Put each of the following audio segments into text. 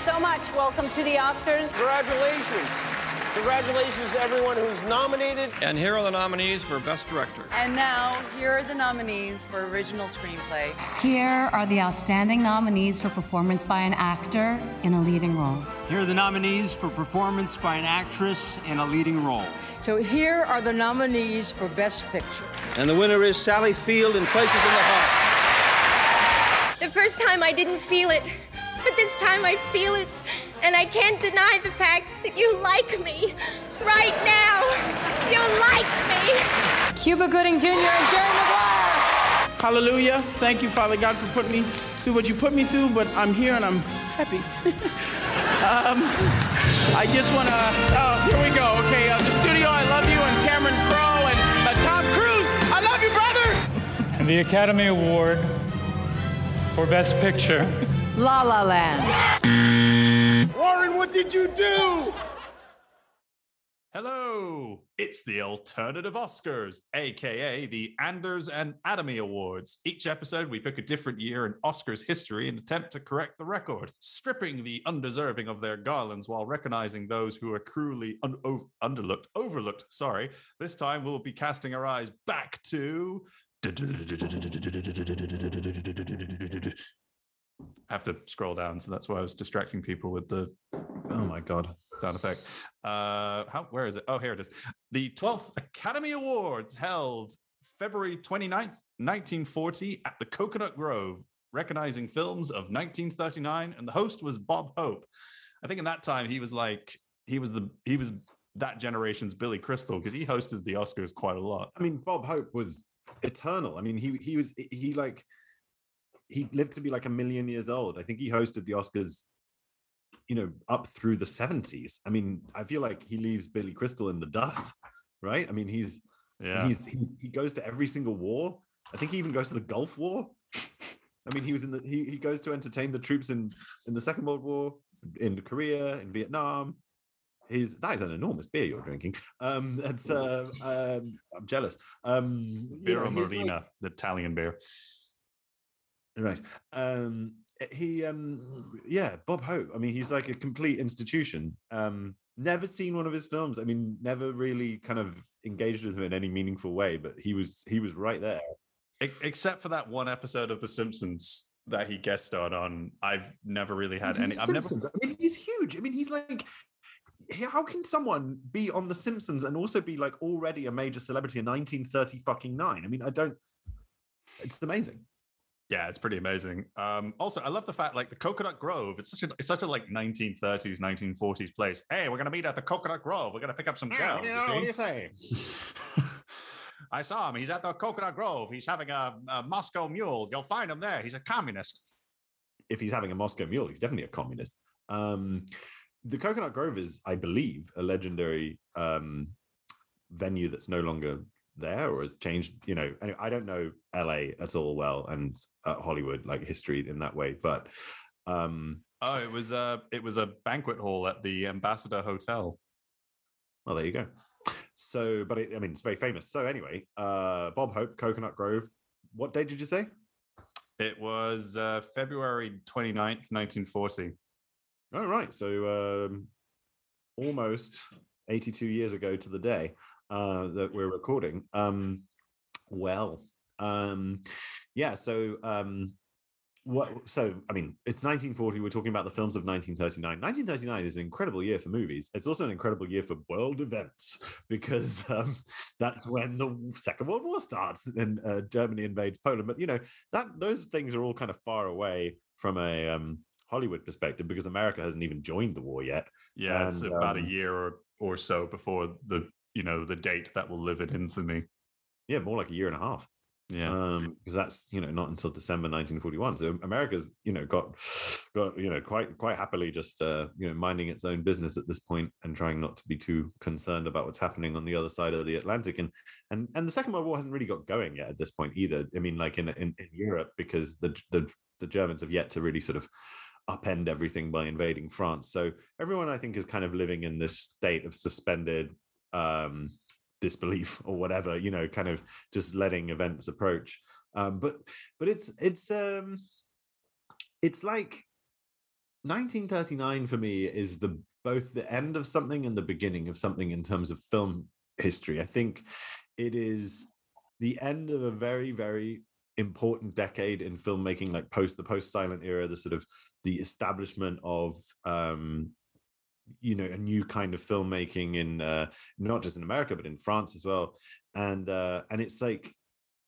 so much. Welcome to the Oscars. Congratulations. Congratulations to everyone who's nominated. And here are the nominees for Best Director. And now, here are the nominees for Original Screenplay. Here are the outstanding nominees for performance by an actor in a leading role. Here are the nominees for performance by an actress in a leading role. So here are the nominees for Best Picture. And the winner is Sally Field in Places in the Heart. The first time I didn't feel it, but this time I feel it. And I can't deny the fact that you like me. Right now. You like me. Cuba Gooding Jr. and Jerry Maguire. Hallelujah. Thank you, Father God, for putting me through what you put me through, but I'm here and I'm happy. um, I just want to. Oh, here we go. Okay, uh, the studio, I love you, and Cameron Crowe and uh, Tom Cruise, I love you, brother. And the Academy Award for Best Picture. La La Land. Warren, what did you do? Hello, it's the Alternative Oscars, aka the Anders and Adamy Awards. Each episode, we pick a different year in Oscars history and attempt to correct the record, stripping the undeserving of their garlands while recognizing those who are cruelly un- ov- underlooked, overlooked. Sorry, this time we'll be casting our eyes back to. Have to scroll down, so that's why I was distracting people with the oh my god sound effect. Uh, how where is it? Oh, here it is. The 12th Academy Awards held February 29th, 1940 at the Coconut Grove, recognizing films of 1939, and the host was Bob Hope. I think in that time he was like he was the he was that generation's Billy Crystal because he hosted the Oscars quite a lot. I mean, Bob Hope was eternal. I mean, he he was he like he lived to be like a million years old. I think he hosted the Oscars, you know, up through the 70s. I mean, I feel like he leaves Billy Crystal in the dust, right? I mean, he's Yeah. he's, he's he goes to every single war. I think he even goes to the Gulf War. I mean, he was in the he, he goes to entertain the troops in in the Second World War, in Korea, in Vietnam. He's that is an enormous beer you're drinking. Um, that's uh, um, I'm jealous. Um, you know, he's like- Marina, the Italian beer. Right. Um he um yeah, Bob Hope. I mean, he's like a complete institution. Um never seen one of his films. I mean, never really kind of engaged with him in any meaningful way, but he was he was right there. Except for that one episode of The Simpsons that he guest starred on, I've never really had any. I've never. Simpsons. I mean, he's huge. I mean, he's like how can someone be on The Simpsons and also be like already a major celebrity in 1930 fucking nine? I mean, I don't. It's amazing. Yeah, it's pretty amazing. Um, also, I love the fact like the Coconut Grove. It's such a it's such a like 1930s, 1940s place. Hey, we're gonna meet at the Coconut Grove. We're gonna pick up some girls. you know, what do you say? I saw him. He's at the Coconut Grove. He's having a, a Moscow Mule. You'll find him there. He's a communist. if he's having a Moscow Mule, he's definitely a communist. Um, the Coconut Grove is, I believe, a legendary um, venue that's no longer there or has changed. You know, anyway, I don't know LA at all well and uh, Hollywood like history in that way, but um, Oh, it was a it was a banquet hall at the Ambassador Hotel. well, there you go. So, but it, I mean, it's very famous. So, anyway, uh, Bob Hope, Coconut Grove. What date did you say? It was uh, February 29th, 1940. Oh, right. So, um, almost 82 years ago to the day uh, that we're recording. Um, well, um, yeah. So, um, what? So, I mean, it's 1940. We're talking about the films of 1939. 1939 is an incredible year for movies. It's also an incredible year for world events because um, that's when the Second World War starts and uh, Germany invades Poland. But you know that those things are all kind of far away from a um, Hollywood perspective because America hasn't even joined the war yet. Yeah, it's about um, a year or, or so before the you know the date that will live in infamy. Yeah, more like a year and a half. Yeah. Um, because that's you know not until December 1941. So America's you know got got you know quite quite happily just uh you know minding its own business at this point and trying not to be too concerned about what's happening on the other side of the Atlantic. And and and the Second World War hasn't really got going yet at this point either. I mean, like in in, in Europe because the the the Germans have yet to really sort of upend everything by invading France. So everyone I think is kind of living in this state of suspended um disbelief or whatever you know kind of just letting events approach um but but it's it's um it's like 1939 for me is the both the end of something and the beginning of something in terms of film history. I think it is the end of a very very important decade in filmmaking like post the post silent era the sort of the establishment of um you know a new kind of filmmaking in uh not just in america but in france as well. And uh and it's like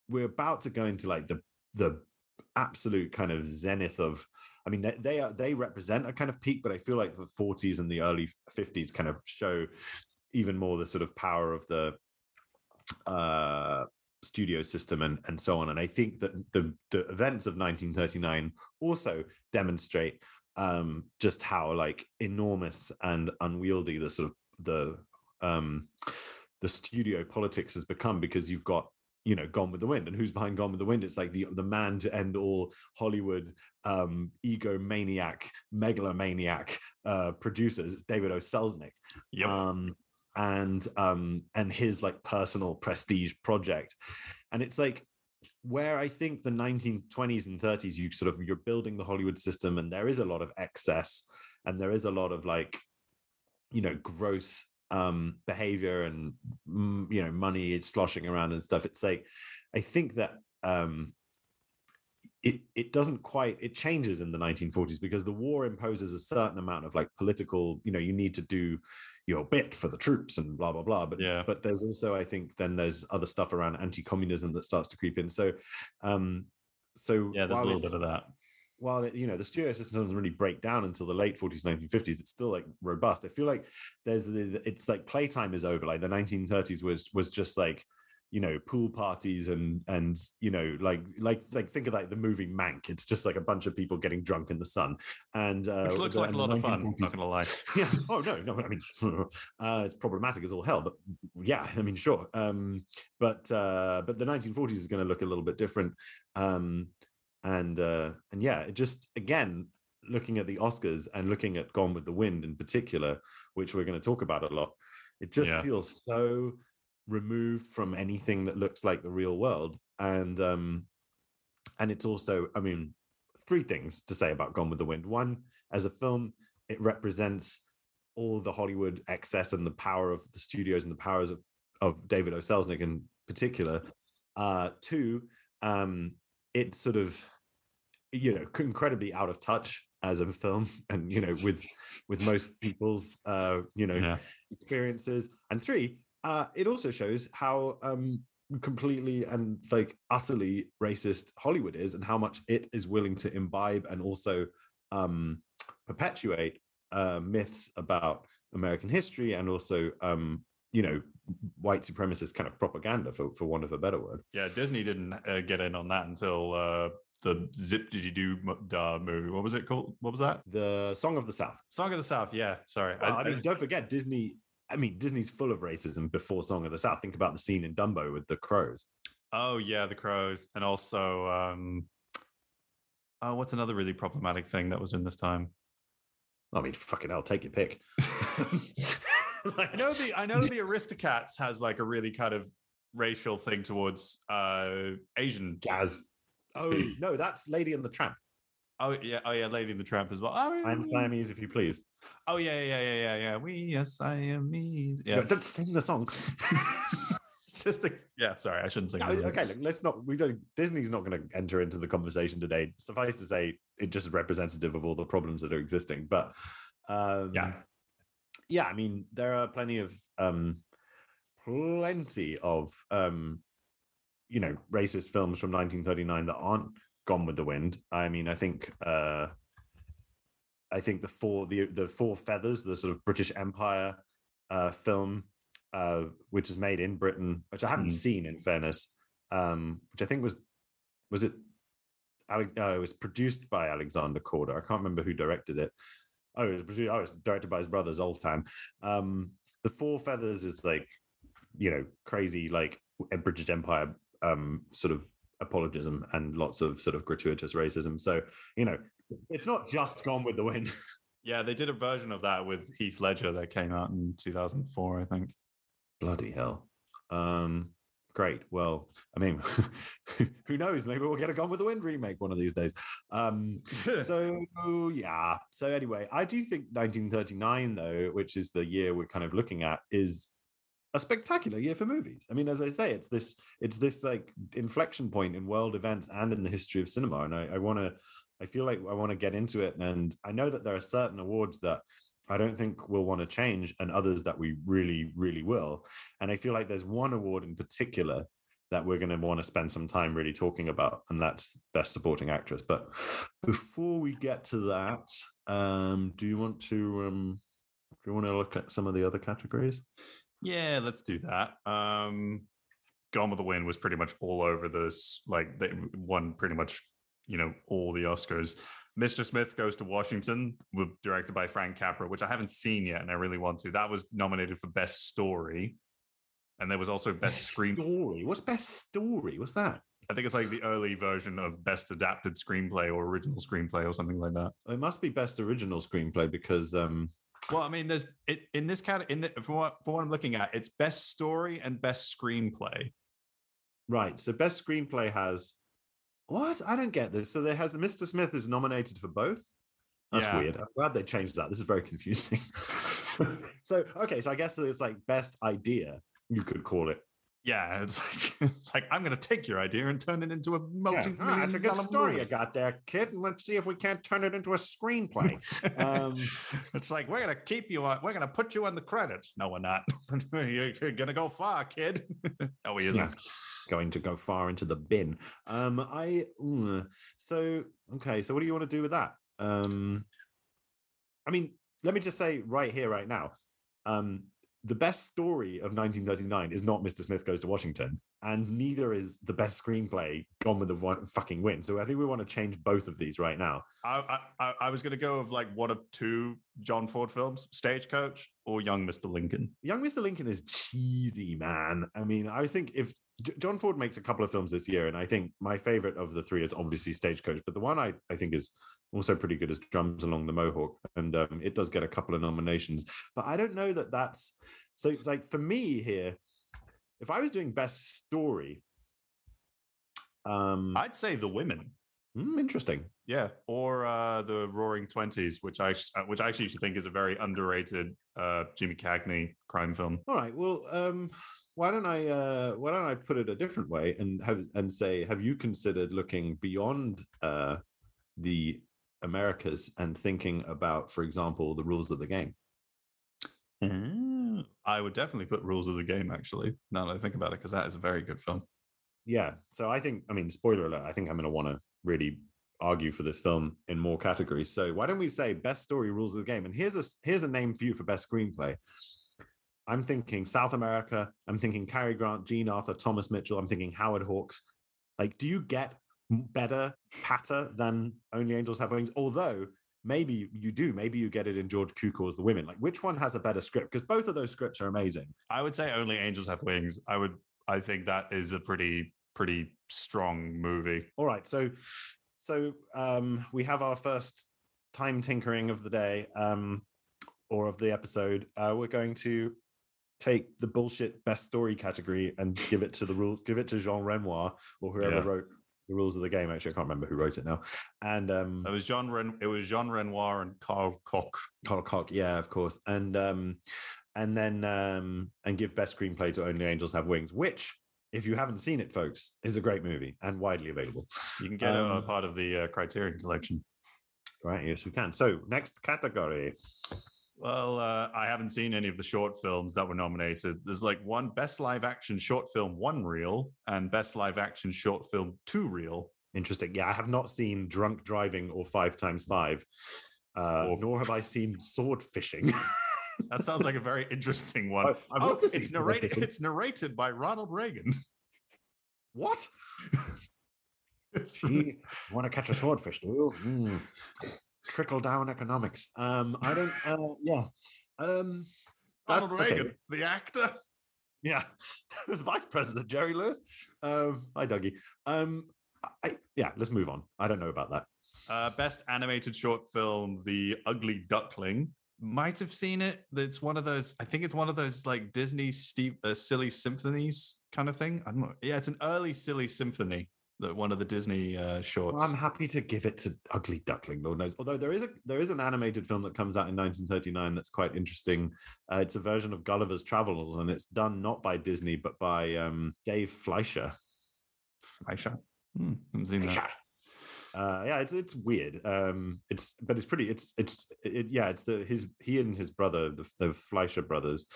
we're about to go into like the the absolute kind of zenith of i mean they, they are they represent a kind of peak but i feel like the 40s and the early 50s kind of show even more the sort of power of the uh studio system and and so on. And i think that the the events of 1939 also demonstrate um just how like enormous and unwieldy the sort of the um the studio politics has become because you've got you know gone with the wind and who's behind gone with the wind? It's like the the man to end all hollywood um egomaniac megalomaniac uh producers. It's david o. Selznick. Yep. um and um and his like personal prestige project. And it's like where i think the 1920s and 30s you sort of you're building the hollywood system and there is a lot of excess and there is a lot of like you know gross um behavior and mm, you know money sloshing around and stuff it's like i think that um it it doesn't quite it changes in the 1940s because the war imposes a certain amount of like political you know you need to do your bit for the troops and blah blah blah but Yeah. but there's also i think then there's other stuff around anti-communism that starts to creep in so um so Yeah, there's a little bit of that. while it, you know the studio system doesn't really break down until the late 40s 1950s it's still like robust i feel like there's the it's like playtime is over like the 1930s was was just like you know pool parties and and you know like like like think of like the movie mank it's just like a bunch of people getting drunk in the sun and uh Which looks the- like a lot of fun. 1940s Not gonna lie. yeah. Oh no, no. I mean, uh, it's problematic as all hell, but yeah, I mean, sure. Um, but uh, but the 1940s is going to look a little bit different. Um, and uh, and yeah, it just again looking at the Oscars and looking at Gone with the Wind in particular, which we're going to talk about a lot. It just Yeah. feels so removed from anything that looks like the real world, and um, and it's also, I mean, three things to say about Gone with the Wind. One, as a film, it represents all the Hollywood excess and the power of the studios and the powers of, of David O. Selznick in particular. Uh, two, um, it's sort of, you know, incredibly out of touch as a film and, you know, with with most people's, uh, you know, Yeah. experiences. And three, uh, it also shows how um, completely and like utterly racist Hollywood is and how much it is willing to imbibe and also um, perpetuate uh, myths about American history and also, um, you know, white supremacist kind of propaganda, for, for want of a better word. Yeah, Disney didn't uh, get in on that until uh, the Zip Diddy Doo movie. What was it called? What was that? The Song of the South. Song of the South. Yeah, sorry. Well, I, mean, don't forget Disney. I mean, Disney's full of racism before Song of the South. Think about the scene in Dumbo with the crows. Oh yeah, the crows, and also, um, oh, what's another really problematic thing that was in this time? I mean, fucking hell, take your pick. I know the I know the Aristocats has like a really kind of racial thing towards uh Asian jazz. Oh no, that's Lady and the Tramp. Oh yeah, oh yeah, Lady and the Tramp as well. Oh, I'm Siamese, if you please. Oh yeah, yeah, yeah, yeah, yeah. We yes, are Siamese. Yeah, Yeah, don't sing the song. it's just a yeah. Sorry, I shouldn't sing. No, okay, look, let's not. We don't. Disney's not going to enter into the conversation today. Suffice to say, it just is representative of all the problems that are existing. But um, Yeah. yeah. I mean, there are plenty of um, plenty of um, you know racist films from 1939 that aren't Gone with the Wind. I mean, I think. Uh, I think the four the the four feathers, the sort of British Empire uh, film, uh, which is made in Britain, which I haven't Mm. seen in fairness, um, which I think was was it Ale- uh, it was produced by Alexander Korda. I can't remember who directed it. Oh, it was, produced, oh, it was directed by his brother Zoltan. Um, the Four Feathers is like, you know, crazy like British Empire um, sort of apologism and lots of sort of gratuitous racism. So you know, it's not just Gone with the Wind. Yeah, they did a version of that with Heath Ledger that came out in 2004, I think. Bloody hell. Um, great. Well, I mean, who knows? Maybe we'll get a Gone with the Wind remake one of these days. Um, so yeah. So anyway, I do think 1939, though, which is the year we're kind of looking at, is a spectacular year for movies. I mean, as I say, it's this it's this like inflection point in world events and in the history of cinema. And I, I want to, I feel like I want to get into it. And I know that there are certain awards that I don't think we'll want to change, and others that we really, really will. And I feel like there's one award in particular that we're going to want to spend some time really talking about, and that's Best Supporting Actress. But before we get to that, um, do you want to um, do you want to look at some of the other categories? Yeah, let's do that. Um, Gone with the Wind was pretty much all over this. Like they won pretty much, you know, all the Oscars. Mr. Smith Goes to Washington, directed by Frank Capra, which I haven't seen yet, and I really want to. That was nominated for Best Story, and there was also Best, Best Screen Story. What's Best Story? What's that? I think it's like the early version of Best Adapted Screenplay or Original Screenplay or something like that. It must be Best Original Screenplay because. um well, I mean, there's it, in this cat in the, for what, for what I'm looking at, it's best story and best screenplay. Right. So best screenplay has what? I don't get this. So there has Mr. Smith is nominated for both. That's Yeah. weird. I'm glad they changed that. This is very confusing. so okay, so I guess it's like best idea. You could call it. Yeah, it's like it's like I'm going to take your idea and turn it into a Yeah. multi Ah, that's a good story you got there, kid. And let's see if we can't turn it into a screenplay. um, it's like we're going to keep you on. We're going to put you on the credits. No, we're not. you're, you're going to go far, kid. no, he isn't. yeah, going to go far into the bin. Um, I so okay. So what do you want to do with that? Um, I mean, let me just say right here, right now, um, the best story of 1939 is not Mr. Smith Goes to Washington, and neither is the best screenplay Gone with the One- Fucking Wind. So I think we want to change both of these right now. I, I I- I was going to go of like one of two John Ford films: Stagecoach or Young Mr. Lincoln. Young Mr. Lincoln is cheesy, man. I mean, I think if John Ford makes a couple of films this year, and I think my favorite of the three is obviously Stagecoach, but the one I, I think is also pretty good as Drums Along the Mohawk, and um, it does get a couple of nominations. But I don't know that that's so. Like for me here, if I was doing best story, um, I'd say The Women. hmm, interesting. Yeah, or uh, the Roaring Twenties, which I which I actually think is a very underrated uh, Jimmy Cagney crime film. All right. Well, um, why don't I uh, why don't I put it a different way and have and say, have you considered looking beyond uh, the Americas and thinking about, for example, the rules of the game? Mm, I would definitely put Rules of the Game. Actually, now that I think about it, because that is a very good film. Yeah. So I think, I mean, spoiler alert. I think I'm going to want to really argue for this film in more categories. So why don't we say best story, rules of the game? And here's a here's a name for you for best screenplay. I'm thinking South America. I'm thinking Cary Grant, Jean Arthur, Thomas Mitchell. I'm thinking Howard Hawks. Like, do you get m- better patter than Only Angels Have Wings? Although maybe you do. Maybe you get it in George Cukor's The Women. Like, which one has a better script? Because both of those scripts are amazing. I would say Only Angels Have Wings. I would. I think that is a pretty pretty strong movie. All right. So, so um, we have our first time tinkering of the day, um, or of the episode. Uh, we're going to take the bullshit best story category and give it to the rule, Give it to Jean Renoir or whoever Yeah. wrote the rules of the game. Actually, I can't remember who wrote it now. And um, It was John Ren. It was Jean Renoir and Carl Koch. Carl Cock, yeah, of course. And um, and then um, and give best screenplay to Only Angels Have Wings, which. If you haven't seen it, folks, is a great movie and widely available. You can get it a Um, part of the uh, Criterion Collection. Right, yes, we can. So, next category. Well, uh, I haven't seen any of the short films that were nominated. There's like one best live action short film, one reel, and best live action short film, two reel. Interesting. Yeah, I have not seen Drunk Driving or Five Times Five, uh, Or- nor have I seen Sword Fishing. That sounds like a very interesting one. I- to see it's Sword narrated. It's narrated by Ronald Reagan. what? It's Gee, want to catch a swordfish, do you? Mm. Trickle down economics. Um, I don't. Uh, yeah. Um, that's- Ronald. Reagan, the actor. Yeah, it was Vice President Jerry Lewis. Um, hi, Dougie. Um, I, yeah, let's move on. I don't know about that. Uh, best animated short film, The Ugly Duckling. Might have seen it. It's one of those. I think it's one of those like Disney Steve, uh, silly symphonies kind of thing. I don't know. Yeah, it's an early silly symphony that one of the Disney uh, shorts. Well, I'm happy to give it to Ugly Duckling, Lord knows. Although there is a there is an animated film that comes out in 1939 that's quite interesting. Uh, it's a version of Gulliver's Travels, and it's done not by Disney but by um, Dave Fleischer. Fleischer. Hmm, haven't seen that. Uh, yeah, it's it's weird. Um, it's but it's pretty. It's it's it, yeah. It's the his he and his brother, the, the Fleischer brothers,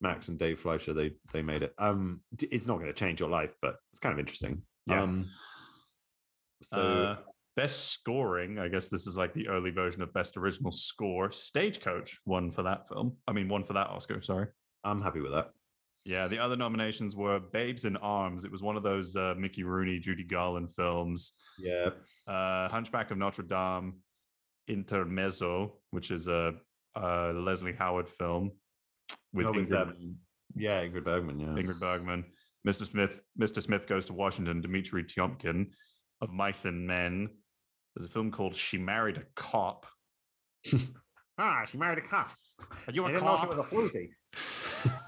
Max and Dave Fleischer. They they made it. Um, it's not going to change your life, but it's kind of interesting. Yeah. Um, so Uh, best scoring, I guess this is like the early version of best original score. Stagecoach won for that film. I mean, won for that Oscar. Sorry. I'm happy with that. Yeah, the other nominations were Babes in Arms. It was one of those uh, Mickey Rooney, Judy Garland films. Yeah. Uh, Hunchback of Notre Dame, Intermezzo, which is a, a Leslie Howard film with, Ingrid, um, yeah, Ingrid Bergman. Yeah. Ingrid Bergman. Mr. Smith, Mr. Smith Goes to Washington, Dimitri Tiomkin of Mice and Men. There's a film called She Married a Cop. ah, she married a cop. Are you a I didn't know she was a floozy.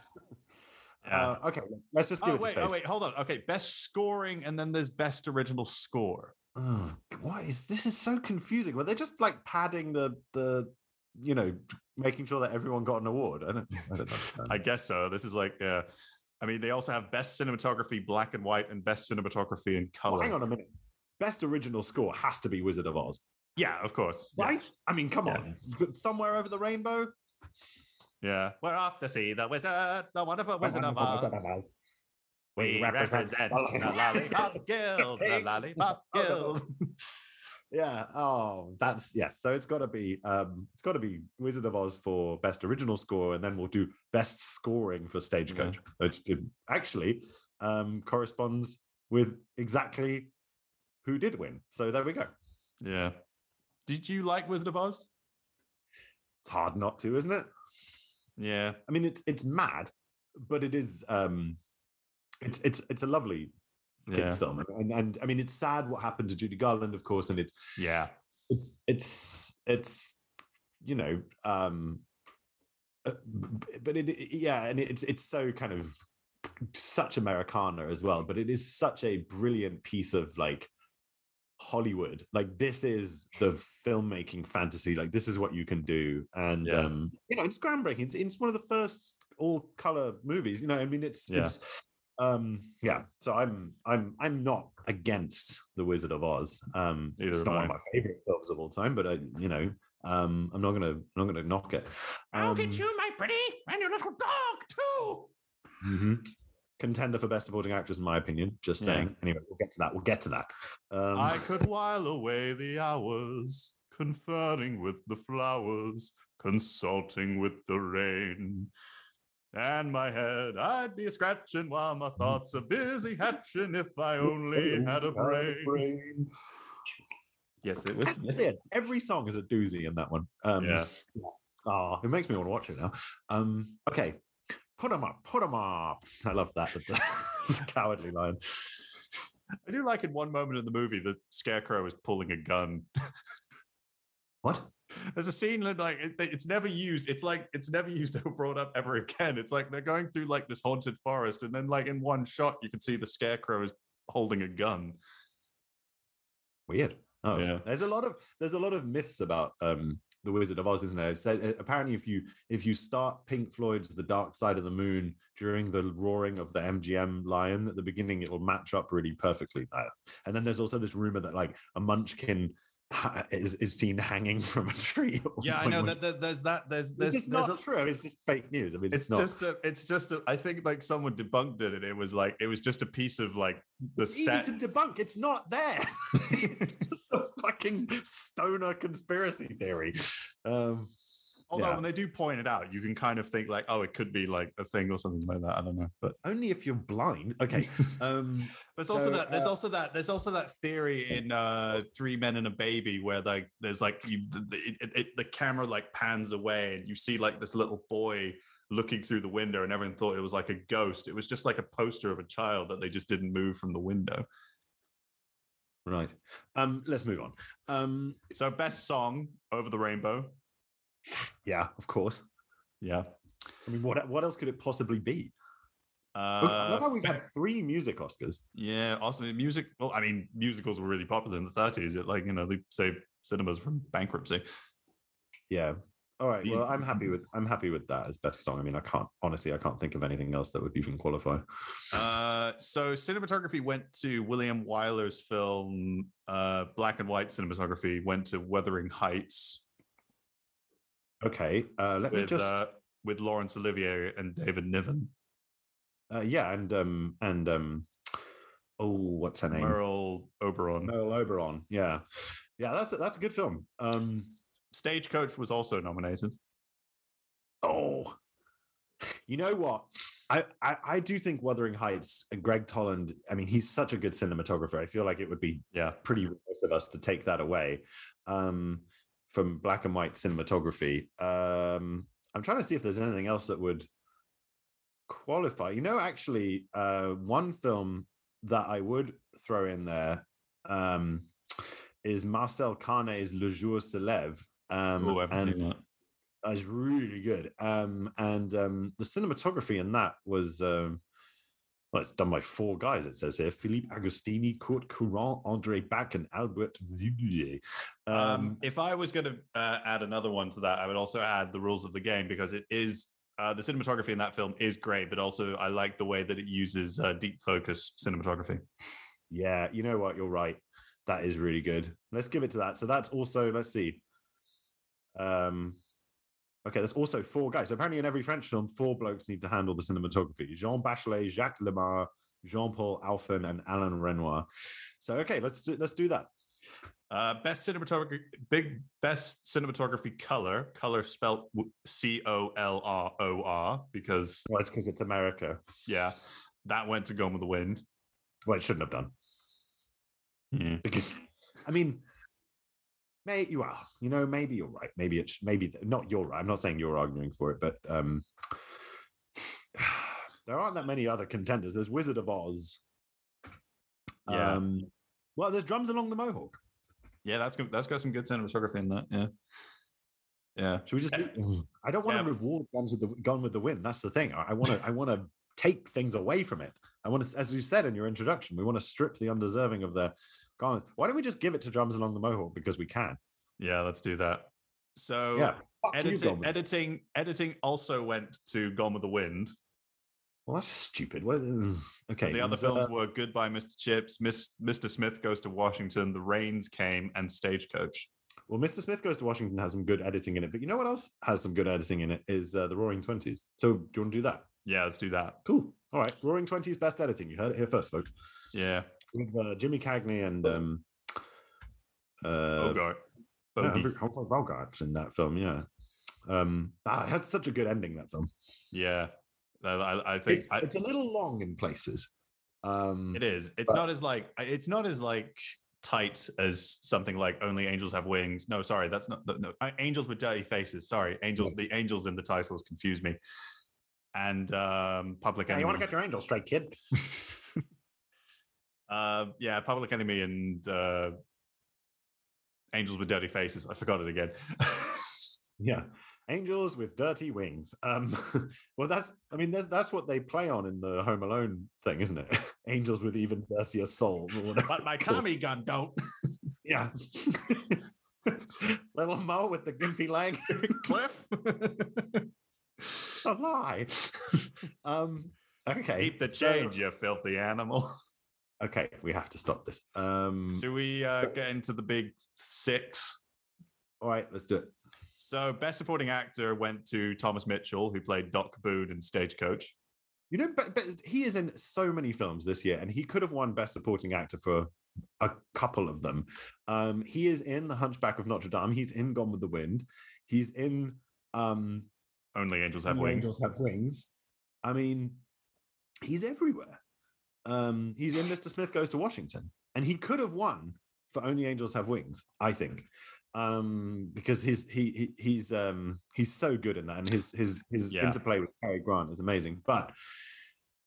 Uh, okay, let's just give oh, it wait, oh, wait, hold on. Okay, best scoring, and then there's best original score. Oh, what is this? Is so confusing. Were they just like padding the the, you know, making sure that everyone got an award? I don't. I don't know. I guess so. This is like, uh, I mean, they also have best cinematography, black and white, and best cinematography in color. Well, hang on a minute. Best original score has to be Wizard of Oz, Yeah, of course. right? Yes. I mean, come Yeah. on. Somewhere over the rainbow. Yeah. We're off to see the wizard, the wonderful Wizard of Oz. We represent the Lollipop Guild, the Lollipop Guild. Yeah. Oh, that's yes. So it's got to be um, it's got to be Wizard of Oz for best original score, and then we'll do best scoring for Stagecoach, which actually um, corresponds with exactly who did win. So there we go. Yeah. Did you like Wizard of Oz? It's hard not to, isn't it? Yeah. I mean, it's it's mad, but it is um, it's it's it's a lovely kids Yeah. film, and, and and I mean, it's sad what happened to Judy Garland, of course, and it's Yeah. it's it's it's you know um uh, but it it- yeah and it's it's so kind of such americana as well but it is such a brilliant piece of like hollywood like this is the filmmaking fantasy like this is what you can do and Yeah. um you know it's groundbreaking it's, it's one of the first all color movies you know i mean it's Yeah. it's um yeah so i'm i'm i'm not against the wizard of oz um Neither it's am not one of my favorite films of all time but i you know um i'm not gonna i'm not gonna knock it um, my pretty, and your little dog too. mhm. Contender for best supporting actress in my opinion just Yeah. saying anyway we'll get to that we'll get to that um I could while away the hours, conferring with the flowers, consulting with the rain. And my head, I'd be scratching while my thoughts are busy hatching if I only had a brain. Yes, it was. yeah, every song is a doozy in that one um Yeah. Oh, it makes me want to watch it now. Um, okay. Put them up, put them up. I love that the, cowardly lion. I do like in one moment in the movie the scarecrow is pulling a gun. What? There's a scene that, like it, it's never used. It's like it's never used or brought up ever again. It's like they're going through like this haunted forest, and then like in one shot you can see the scarecrow is holding a gun. Weird. Oh, Yeah. There's a lot of there's a lot of myths about um the Wizard of Oz, isn't there? It's said, uh, apparently, if you if you start Pink Floyd's "The Dark Side of the Moon" during the roaring of the MGM lion at the beginning, it'll match up really perfectly. Uh, And then there's also this rumor that like a Munchkin ha- is is seen hanging from a tree. Yeah, I know that, that there's that there's It's there's not a, true. It's just fake news. I mean, it's, it's not. just a it's just a I think like someone debunked it and it was like it was just a piece of like the easy set to debunk. It's not there. it's just a fucking stoner conspiracy theory. Um, Although yeah. when they do point it out, you can kind of think like, oh, it could be like a thing or something like that. I don't know, but only if you're blind. Okay. Um, there's also So, that there's uh, also that there's also that theory in uh Three Men and a Baby where like there's like you the, it, it, the camera like pans away and you see like this little boy looking through the window and everyone thought it was like a ghost. It was just like a poster of a child that they just didn't move from the window. right. Um, let's move on. Um, So best song over the rainbow. Yeah, of course. Yeah. I mean, what what else could it possibly be? Look, I Uh, love how we've had three music Oscars. yeah, awesome music. Well, I mean, musicals were really popular in the 30s. It like you know they saved cinemas from bankruptcy. Yeah. All right. Well, I'm happy with I'm happy with that as best song. I mean, I can't honestly, I can't think of anything else that would even qualify. Uh, so cinematography went to William Wyler's film. Uh, black and white cinematography went to Wuthering Heights Okay. Uh, let me just. uh, with Laurence Olivier and David Niven. Uh, yeah, and um and um. Oh, what's her name? Merle Oberon. Merle Oberon. Yeah, yeah. That's a, that's a good film. Um. Stagecoach was also nominated. Oh, you know what? I, I I do think Wuthering Heights and Gregg Toland. I mean, he's such a good cinematographer. I feel like it would be Yeah. pretty remiss of us to take that away um, from black and white cinematography. Um, I'm trying to see if there's anything else that would qualify. You know, actually, uh, one film that I would throw in there um, is Marcel Carné's Le Jour se lève. Um, Oh, I haven't and seen that. that is really good. Um, and um, the cinematography in that was um, well, it's done by four guys. It says here: Philippe Agostini, Curt Courant, Andre Bac, and Albert Viguier. Um, Um, if I was going to uh, add another one to that, I would also add the rules of the game because it is uh, the cinematography in that film is great, but also I like the way that it uses uh, deep focus cinematography. yeah, you know what? You're right. That is really good. Let's give it to that. So that's also let's see. Um, okay, there's also four guys. So apparently, in every French film, four blokes need to handle the cinematography: Jean Bachelet, Jacques Lemare, Jean-Paul Alphen, and Alain Renoir. So okay, let's do, let's do that. Uh, best cinematography, big best cinematography color, color spelled C O L R O R because Well, it's because it's America. yeah, that went to Gone with the Wind. Well, it shouldn't have done. Yeah. because I mean, may you are, you know, maybe you're right. Maybe it's maybe not you're right. I'm not saying you're arguing for it, but um there aren't that many other contenders. There's Wizard of Oz. Yeah. Um, well, there's Drums Along the Mohawk. Yeah, that's good. That's got some good cinematography in that. Yeah, yeah. Should we just? I don't want Yeah. to reward guns with the Gone with the Wind. That's the thing. I want to. I want to take things away from it. I want to, as you said in your introduction, we want to strip the undeserving of their garment. Why don't we just give it to Drums Along the Mohawk because we can? Yeah, let's do that. So Yeah. Fuck you, editing, editing, editing also went to Gone with the Wind. Well, that's stupid. What? Okay. the other films uh, were Goodbye, Mr. Chips, Miss, Mr. Smith Goes to Washington, The Rains Came, and Stagecoach. Well, Mr. Smith Goes to Washington has some good editing in it, but you know what else has some good editing in it is uh, the Roaring Twenties. So, do you want to do that? Yeah, let's do that. Cool. All right, Roaring Twenties best editing. You heard it here first, folks. Yeah. With uh, Jimmy Cagney and um, uh, Bogart. yeah, Humphrey, Humphrey Bogart's in that film. Yeah. Um, ah, it had such a good ending that film. Yeah. I, I- think It's, I, it's a little long in places. Um, it is. It's but- not as like it's not as like tight as something like Only Angels Have Wings. No, sorry, that's not no, uh, Angels with Dirty Faces. Sorry, Angels. The angels in the titles confuse me. And um, Public Yeah, Enemy. you want to get your angel straight, kid? uh, yeah, Public Enemy and uh, Angels with Dirty Faces. I forgot it again. Yeah. Angels with dirty wings. Um, well, that's I mean, that's that's what they play on in the Home Alone thing, isn't it? Angels with even dirtier souls, but my. Tommy gun don't. Yeah. Little Mo with the gimpy leg. Cliff. a lie. um. Okay. Keep the so- change, you filthy animal. Okay, we have to stop this. Um. Should we uh, get into the big six? All right, let's do it. So, best supporting actor went to Thomas Mitchell, who played Doc Boone in Stagecoach. You know, but, but he is in so many films this year, and he could have won Best Supporting Actor for a couple of them. Um, he is in The Hunchback of Notre Dame. He's in Gone with the Wind. He's in um, Only Angels Have Only Wings. Angels Have Wings. I mean, he's everywhere. Um, he's in Mr. Smith Goes to Washington, and he could have won for Only Angels Have Wings. I think um because he's he, he he's um he's so good in that and his his his Yeah. interplay with Cary Grant is amazing but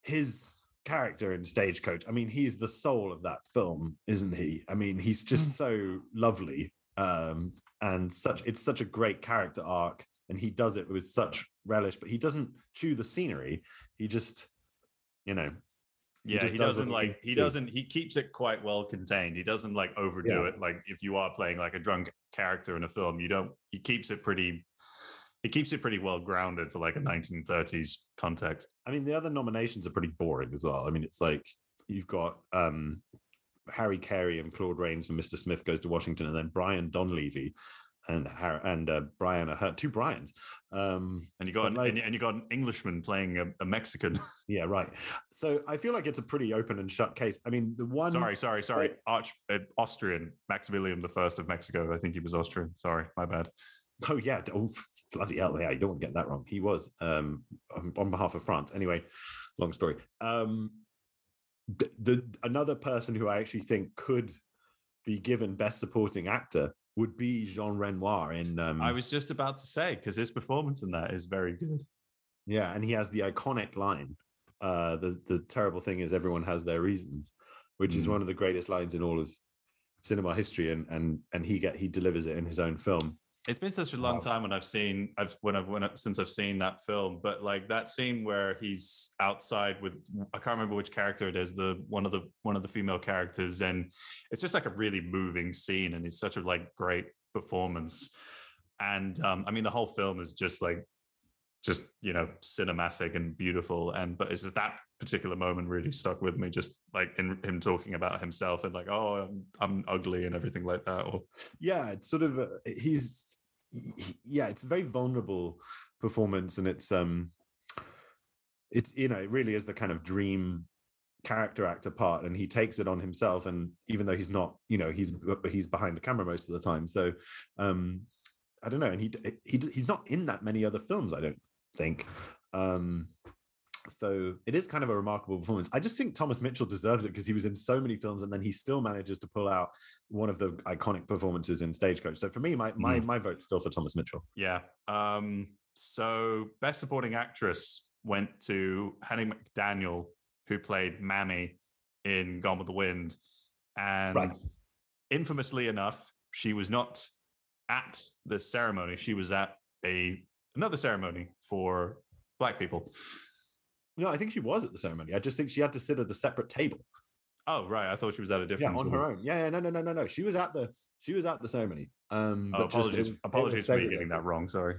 his character in Stagecoach I mean he's the soul of that film isn't he I mean he's just so lovely um and such it's such a great character arc and he does it with such relish but he doesn't chew the scenery he just you know. Yeah, just he does doesn't like he doesn't he keeps it quite well contained. He doesn't like overdo Yeah. it. Like if you are playing like a drunk character in a film, you don't he keeps it pretty he keeps it pretty well grounded for like a 1930s context. I mean, the other nominations are pretty boring as well. I mean, it's like you've got um, Harry Carey and Claude Rains for Mr. Smith Goes to Washington, and then Brian Donlevy and Har- and uh, Brian Aherne, two Brians. Um, And you got an, like- and, you got an Englishman playing a, a Mexican. yeah, right. So I feel like it's a pretty open and shut case. I mean, the one. sorry, sorry, sorry. Arch uh, Austrian Maximilian the First of Mexico. I think he was Austrian. Sorry, my bad. Oh yeah, oh bloody hell, yeah, you don't want to get that wrong. He was um on, on behalf of France. Anyway, long story. Um the, the another person who I actually think could be given best supporting actor would be Jean Renoir in um I was just about to say because his performance in that is very good. yeah, and he has the iconic line. Uh the the terrible thing is everyone has their reasons, which is Mm. one of the greatest lines in all of cinema history and and and he get he delivers it in his own film. It's been such a long time when I've seen I've when I've when I, since I've seen that film, but like that scene where he's outside with I can't remember which character it is, the one of the one of the female characters, and it's just like a really moving scene, and it's such a like great performance. And um, I mean, the whole film is just like just you know cinematic and beautiful, and but it's just that particular moment really stuck with me, just like in him talking about himself and like, oh, I'm, I'm ugly and everything like that, or yeah it's sort of a, he's he- yeah it's a very vulnerable performance and it's um it's you know it really is the kind of dream character actor part and he takes it on himself and even though he's not you know he's he's behind the camera most of the time. So um i don't know and he he he's not in that many other films i don't think. Um so it is kind of a remarkable performance. I just think Thomas Mitchell deserves it because he was in so many films and then he still manages to pull out one of the iconic performances in Stagecoach. So for me, my my, my vote's still for Thomas Mitchell. Yeah. Um, so best supporting actress went to Hattie McDaniel, who played Mammy in Gone with the Wind. And Right. infamously enough, she was not at the ceremony. She was at a another ceremony for black people. No, I think she was at the ceremony. I just think she had to sit at a separate table. Oh, right. I thought she was at a different. Yeah, on her own. Yeah, yeah, no, no, no, no, no. She was at the she was at the ceremony. Um, Oh, but just- it apologies. it apologies for me getting that wrong. Sorry.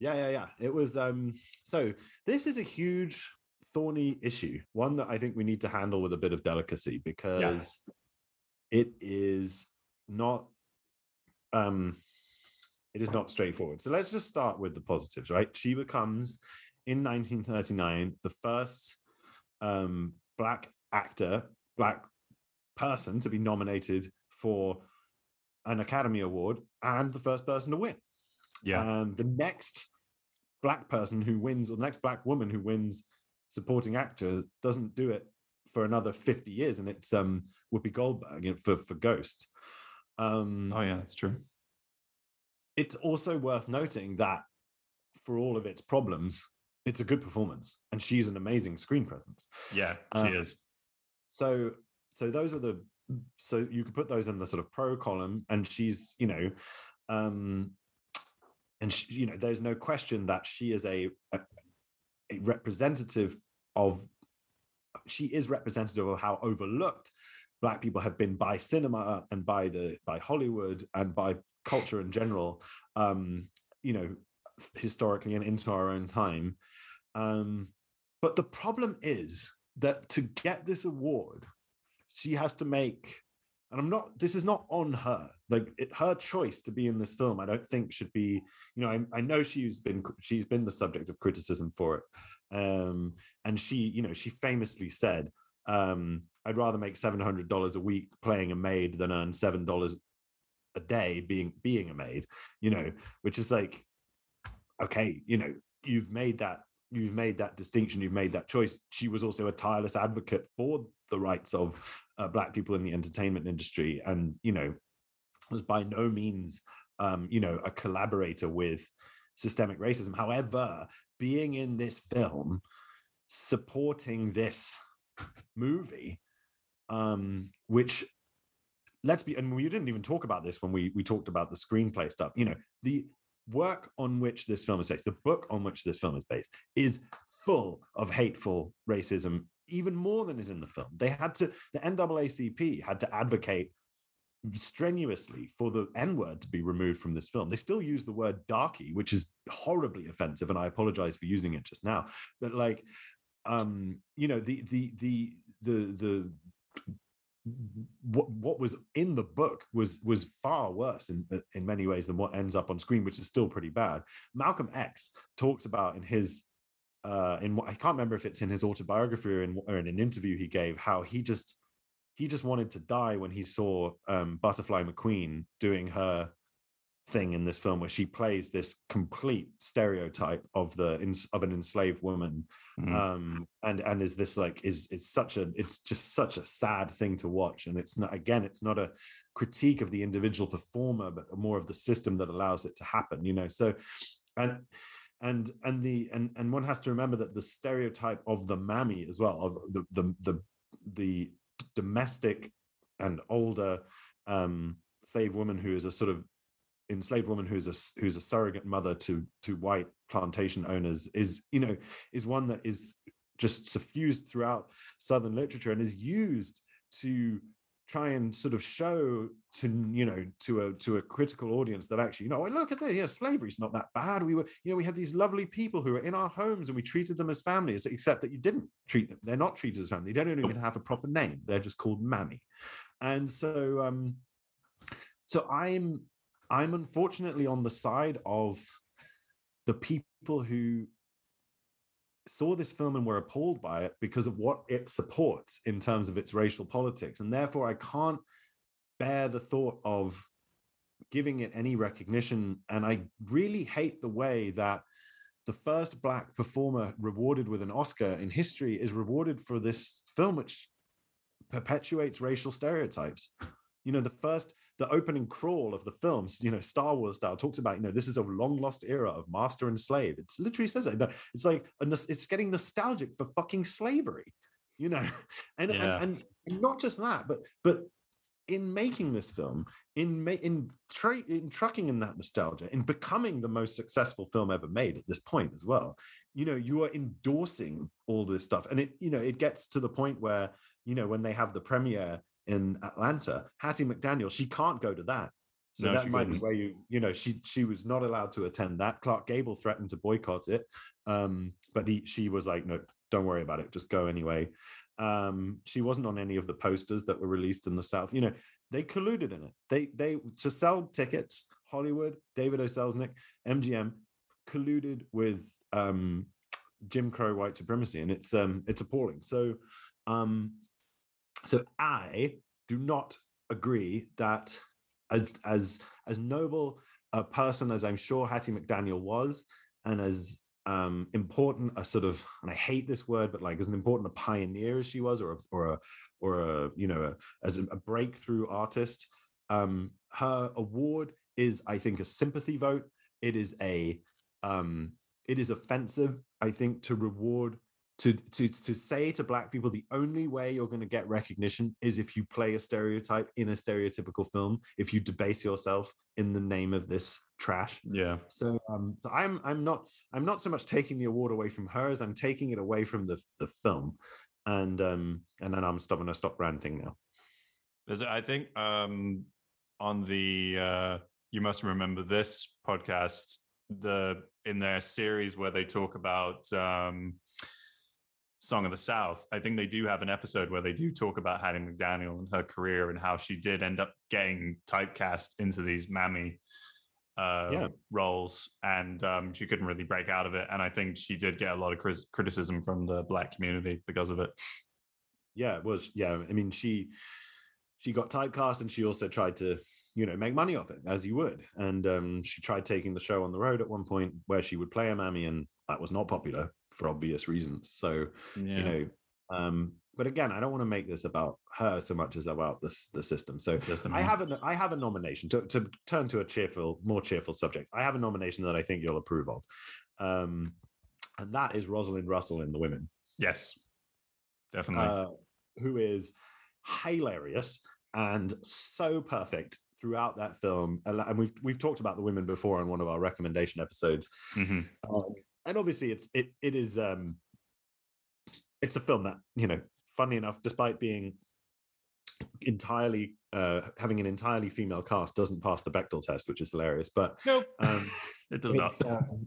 Yeah, yeah, yeah. It was um so this is a huge thorny issue, one that I think we need to handle with a bit of delicacy because it is not um it is not straightforward. So let's just start with the positives, right? She becomes in 1939 the first um black actor, black person to be nominated for an Academy Award and the first person to win. Yeah. Um, the next black person who wins, or the next black woman who wins supporting actor, doesn't do it for another 50 years, and it's um Whoopi Goldberg for for Ghost. Um, oh yeah, that's true. It's also worth noting that for all of its problems, it's a good performance, and she's an amazing screen presence. Yeah, she Um, is. So so those are the so you could put those in the sort of pro column, and she's you know, um, and she, you know, there's no question that she is a, a a representative of she is representative of how overlooked black people have been by cinema and by the by Hollywood and by culture in general. Um, you know, historically and into our own time. Um, but the problem is that to get this award, she has to make, and I'm not, this is not on her. Like it, her choice to be in this film, I don't think should be, you know, I, I know she's been, she's been the subject of criticism for it. Um, and she, you know, she famously said, um, I'd rather make $700 a week playing a maid than earn $7 a day being, being a maid, you know, which is like, okay, you know, you've made that you've made that distinction, you've made that choice. She was also a tireless advocate for the rights of uh, black people in the entertainment industry, and you know, was by no means, um, you know, a collaborator with systemic racism. However, being in this film, supporting this movie, um, which let's be and we didn't even talk about this when we we talked about the screenplay stuff you know the work on which this film is based the book on which this film is based is full of hateful racism even more than is in the film. They had to the NAACP had to advocate strenuously for the N word to be removed from this film. They still use the word darky, which is horribly offensive, and I apologize for using it just now. But like, um, you know, the the the the the what what was in the book was was far worse in in many ways than what ends up on screen, which is still pretty bad. Malcolm X talks about in his uh in what I can't remember if it's in his autobiography or in, or in an interview he gave how he just he just wanted to die when he saw um, Butterfly McQueen doing her thing in this film, where she plays this complete stereotype of the of an enslaved woman, Mhm. um, and and is this like is is such a it's just such a sad thing to watch, and it's not again it's not a critique of the individual performer, but more of the system that allows it to happen, you know. So, and and and the and and one has to remember that the stereotype of the mammy as well of the the the the domestic and older um slave woman who is a sort of enslaved woman who's a who's a surrogate mother to to white plantation owners is you know is one that is just suffused throughout southern literature and is used to try and sort of show to you know to a to a critical audience that actually you know look at this yeah slavery's not that bad. We were you know we had these lovely people who were in our homes and we treated them as families except that you didn't treat them. They're not treated as family. They don't even have a proper name. They're just called mammy. And so um so i'm i'm unfortunately on the side of the people who saw this film and were appalled by it because of what it supports in terms of its racial politics. And therefore, I can't bear the thought of giving it any recognition. And I really hate the way that the first Black performer rewarded with an Oscar in history is rewarded for this film, which perpetuates racial stereotypes. You know, the first, the opening crawl of the films, you know, Star Wars style talks about, you know, this is a long lost era of master and slave. It's literally says it. It's like, it's getting nostalgic for fucking slavery, you know, and Yeah. and, and not just that, but but in making this film, in ma- in tra- in trucking in that nostalgia, in becoming the most successful film ever made at this point as well, you know, you are endorsing all this stuff, and it you know it gets to the point where you know when they have the premiere in Atlanta, Hattie McDaniel, she can't go to that. So No, that might be couldn't. where you, you know, she she was not allowed to attend that. Clark Gable threatened to boycott it, um, but he she was like, no, don't worry about it, just go anyway. Um, she wasn't on any of the posters that were released in the South. You know, they colluded in it. They they to sell tickets. Hollywood, David O. Selznick, MGM colluded with um, Jim Crow white supremacy, and it's um it's appalling. So um so I do not agree that as as as noble a person as I'm sure Hattie McDaniel was, and as um important a sort of and I hate this word, but like as an important a pioneer as she was, or a, or a or a you know a, as a, breakthrough artist, um her award is I think a sympathy vote. It is a um it is offensive I think to reward to to to say to black people the only way you're going to get recognition is if you play a stereotype in a stereotypical film if you debase yourself in the name of this trash. Yeah. so um so i'm i'm not i'm not so much taking the award away from her as i'm taking it away from the the film. And um and then i'm stopping to stop ranting now. There's, I think, um, on the uh, you must remember this podcast, the in their series where they talk about um, Song of the South. I think they do have an episode where they do talk about Hattie McDaniel and her career and how she did end up getting typecast into these mammy uh, Yeah. roles, and um, she couldn't really break out of it. And I think she did get a lot of cris- criticism from the black community because of it. yeah it was yeah i mean she she got typecast and she also tried to you know make money off it as you would. And um she tried taking the show on the road at one point where she would play a mammy and that was not popular for obvious reasons. So you know um but again i don't want to make this about her so much as about this the system. So a i have a i have a nomination to, to turn to a cheerful more cheerful subject. I have a nomination that i think you'll approve of. Um and that is rosalind russell in the women. Yes, definitely. uh, who is hilarious and so perfect throughout that film. And we've we've talked about the women before on one of our recommendation episodes. Mhm. Um, and obviously, it's it it is um, it's a film that you know, funny enough, despite being entirely uh having an entirely female cast doesn't pass the Bechdel test, which is hilarious. But nope, um, it does not. um,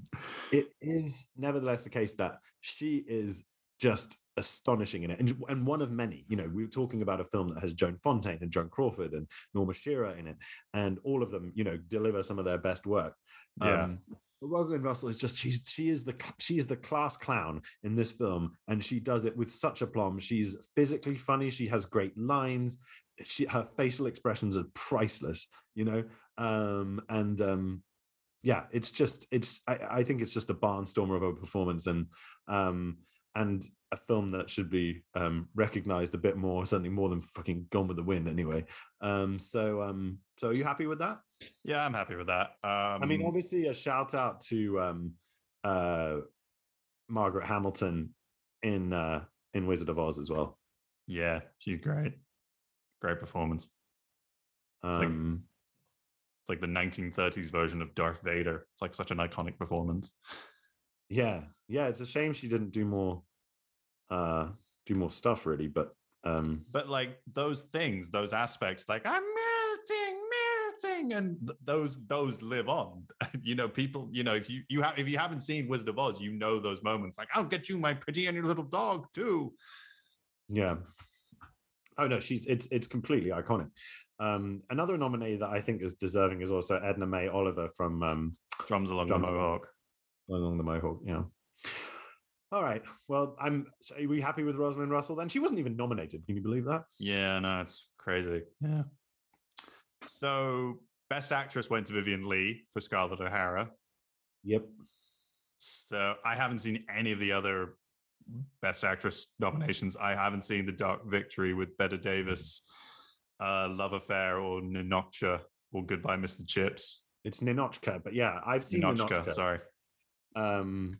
it is nevertheless the case that she is just astonishing in it, and, and one of many. You know, we were talking about a film that has Joan Fontaine and Joan Crawford and Norma Shearer in it, and all of them, you know, deliver some of their best work. Yeah. Um, but Rosalind Russell is just she's she is the she is the class clown in this film, and she does it with such aplomb. She's physically funny. She has great lines. She her facial expressions are priceless. You know, um, and um, yeah, it's just it's I, I think it's just a barnstormer of a performance, and um, and a film that should be um recognized a bit more certainly more than fucking gone with the wind anyway um so um so are you happy with that Yeah, I'm happy with that. Um, i mean obviously a shout out to um uh margaret hamilton in uh in wizard of oz as well yeah, she's great. Great performance. It's like- um It's like the 1930s version of Darth Vader. It's like such an iconic performance. Yeah yeah it's a shame she didn't do more uh do more stuff really but um But like those things, those aspects, like I'm melting, melting, and th- those those live on. you know, people. You know, if you you have if you haven't seen Wizard of Oz, you know those moments. Like I'll get you my pretty and your little dog too. Yeah. Oh no, she's it's it's completely iconic. Um, another nominee that I think is deserving is also Edna May Oliver from um, Drums along Drums the Mohawk. Along the Mohawk. Yeah. All right. Well, I'm. So are we happy with Rosalind Russell? Then she wasn't even nominated. Can you believe that? Yeah, no, it's crazy. Yeah. So best actress went to Vivien Leigh for Scarlett O'Hara. Yep. So I haven't seen any of the other best actress nominations. I haven't seen The Dark Victory with Bette Davis, uh, Love Affair, or Ninocha, or Goodbye, Mr. Chips. It's Ninotchka, but yeah, I've seen Ninotchka, Ninotchka. sorry. Um,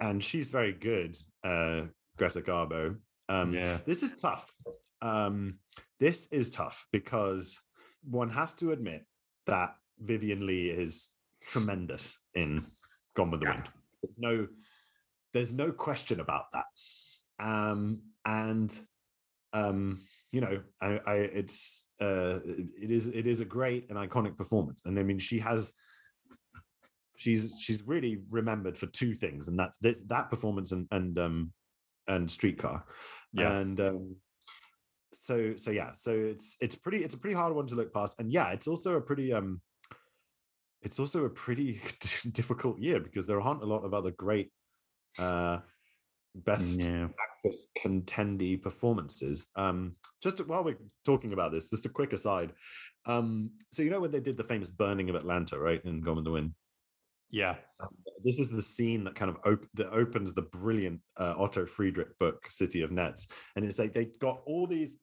and she's very good, uh, Greta Garbo. Um, Yeah. This is tough. Um, this is tough because one has to admit that Vivien Leigh is tremendous in Gone with the Wind. There's no, there's no question about that. Um, and um, you know, I, I it's uh, it is it is a great and iconic performance, and I mean, she has she's she's really remembered for two things, and that's this that performance and and um and Streetcar, Yeah. and um, so so yeah, so it's it's pretty it's a pretty hard one to look past, and yeah, it's also a pretty um it's also a pretty difficult year because there aren't a lot of other great uh best Yeah. actress contendee performances. Um, just while we're talking about this, just a quick aside. Um, so you know when they did the famous burning of Atlanta, right, in Gone with the Wind? Yeah. This is the scene that kind of op- that opens the brilliant uh, Otto Friedrich book, City of Nets, and it's like they got all these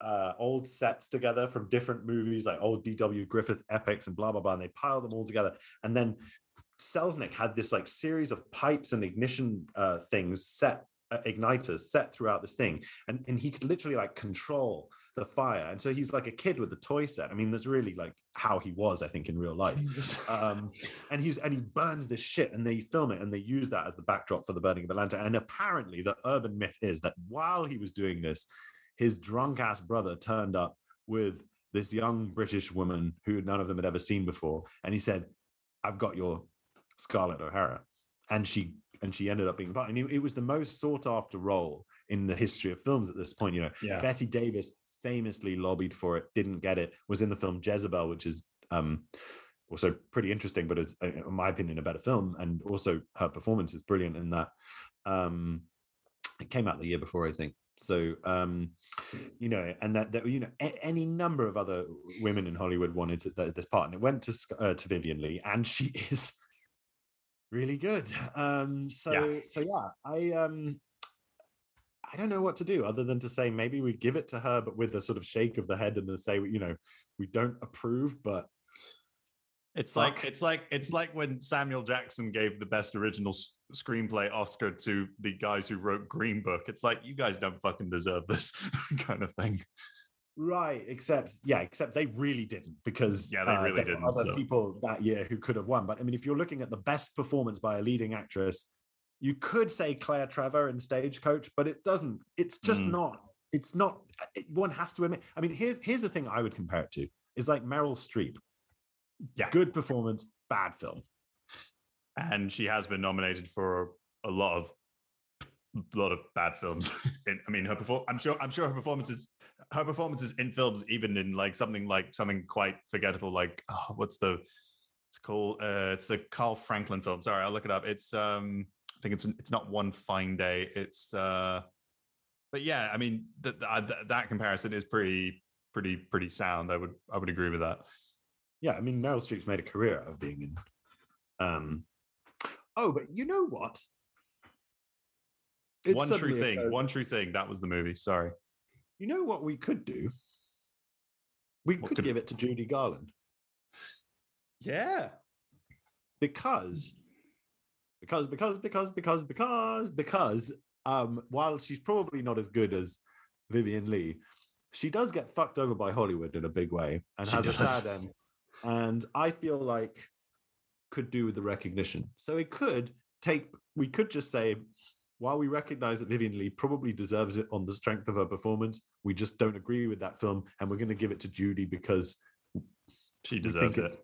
uh, old sets together from different movies, like old D.W. Griffith epics and blah blah blah, and they piled them all together, and then Selznick had this like series of pipes and ignition uh, things set uh, igniters set throughout this thing and and he could literally like control the fire and so he's like a kid with a toy set i mean that's really like how he was i think in real life um and he's and he burns this shit and they film it and they use that as the backdrop for the burning of atlanta and apparently the urban myth is that while he was doing this his drunk ass brother turned up with this young british woman who none of them had ever seen before and he said i've got your Scarlett O'Hara, and she and she ended up being part. And it, it was the most sought after role in the history of films at this point. You know, Yeah. Bette Davis famously lobbied for it, didn't get it. Was in the film Jezebel, which is um also pretty interesting, but it's uh, in my opinion a better film. And also her performance is brilliant in that. Um, it came out the year before, I think. So um, you know, and that, that you know, a- any number of other women in Hollywood wanted to, th- this part, and it went to uh, to Vivien Leigh, and she is really good. Um, so Yeah. so yeah, I um I don't know what to do other than to say maybe we give it to her, but with a sort of shake of the head and to say, you know, we don't approve, but It's Fuck. like it's like it's like when Samuel Jackson gave the best original s- screenplay Oscar to the guys who wrote Green Book. It's like you guys don't fucking deserve this kind of thing. Right, except yeah, except they really didn't because Yeah, they uh, really there didn't, Other so. people that year who could have won, but I mean, if you're looking at the best performance by a leading actress you could say Claire Trevor in Stagecoach, but it doesn't. It's just Mm. not. It's not. It, one has to admit. I mean, here's here's the thing I would compare it to. Is like Meryl Streep. Yeah. Good performance, bad film. and she has been nominated for a lot of a lot of bad films. In, I mean, her perform. I'm sure. I'm sure her performances. Her performances in films, even in like something like something quite forgettable, like oh, what's the? It's called. Uh, it's a Carl Franklin film. Sorry, I'll look it up. It's um. I think it's it's not one fine day. It's uh. But yeah, I mean that that that comparison is pretty pretty pretty sound. I would I would agree with that. Yeah, I mean Meryl Streep's made a career out of being in. Um. Oh, but you know what? It one true thing. occurred- One true thing. That was the movie. Sorry. You know what we could do? We could could- give it to Judy Garland Yeah. because because because because because because because um while she's probably not as good as Vivien Leigh, she does get fucked over by Hollywood in a big way and She has a sad end. And I feel like could do with the recognition. So it could take we could just say while we recognize that Vivien Leigh probably deserves it on the strength of her performance, we just don't agree with that film and we're going to give it to Judy because She deserves it.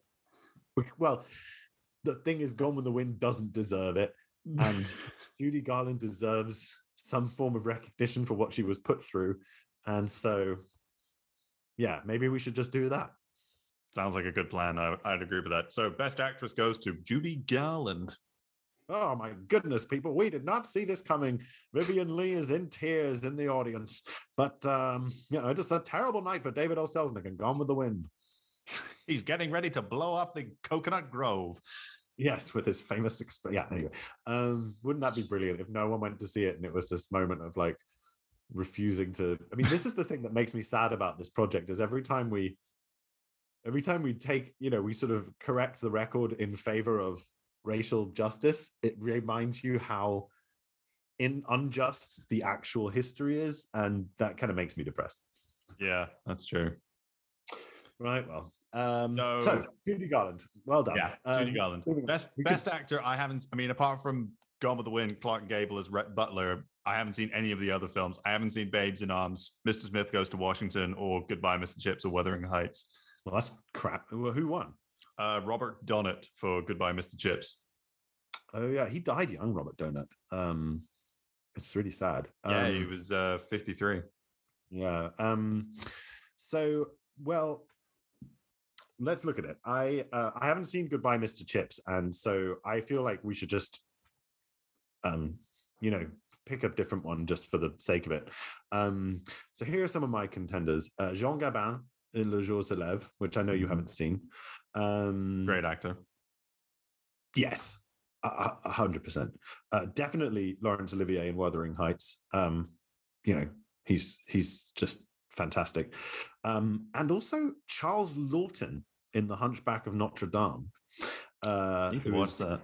Well, the thing is, Gone with the Wind doesn't deserve it, and Judy Garland deserves some form of recognition for what she was put through, and so, yeah, maybe we should just do that. Sounds like a good plan. I, I'd agree with that. So, best actress goes to Judy Garland. Oh my goodness, people, we did not see this coming. Vivien Leigh is in tears in the audience, but um, you know, it's a terrible night for David O. Selznick and Gone with the Wind. He's getting ready to blow up the Coconut Grove. Yes, with his famous exp- yeah. Anyway, um, wouldn't that be brilliant if no one went to see it and it was this moment of like refusing to? I mean, this is the thing that makes me sad about this project is every time we, every time we take, you know, we sort of correct the record in favor of racial justice, it reminds you how in unjust the actual history is, and that kind of makes me depressed. Yeah, that's true. Right. Well, um, So- so, Judy Garland, well done. Yeah, Um, Judy Garland. Best best actor. I haven't. I mean, apart from Gone with the Wind, Clark Gable as Rhett Butler. I haven't seen any of the other films. I haven't seen Babes in Arms, Mr. Smith Goes to Washington, or Goodbye, Mr. Chips, or Wuthering Heights. Well, that's crap. Who who won? Uh, Robert Donat for Goodbye, Mr. Chips. Oh yeah, he died young, Robert Donat. Um, it's really sad. Yeah, he Um, was uh, 53. Yeah. Um, so well, let's look at it. I uh, I haven't seen Goodbye, Mr. Chips, and so I feel like we should just, um, you know, pick a different one just for the sake of it. Um, so here are some of my contenders: uh, Jean Gabin in Le Jour se lève, which I know you haven't seen. Um, Great actor. Yes, a hundred percent. Uh, definitely Laurence Olivier in Wuthering Heights. Um, you know, he's he's just fantastic. Um, and also Charles Laughton in The Hunchback of Notre Dame. Uh, who's- that.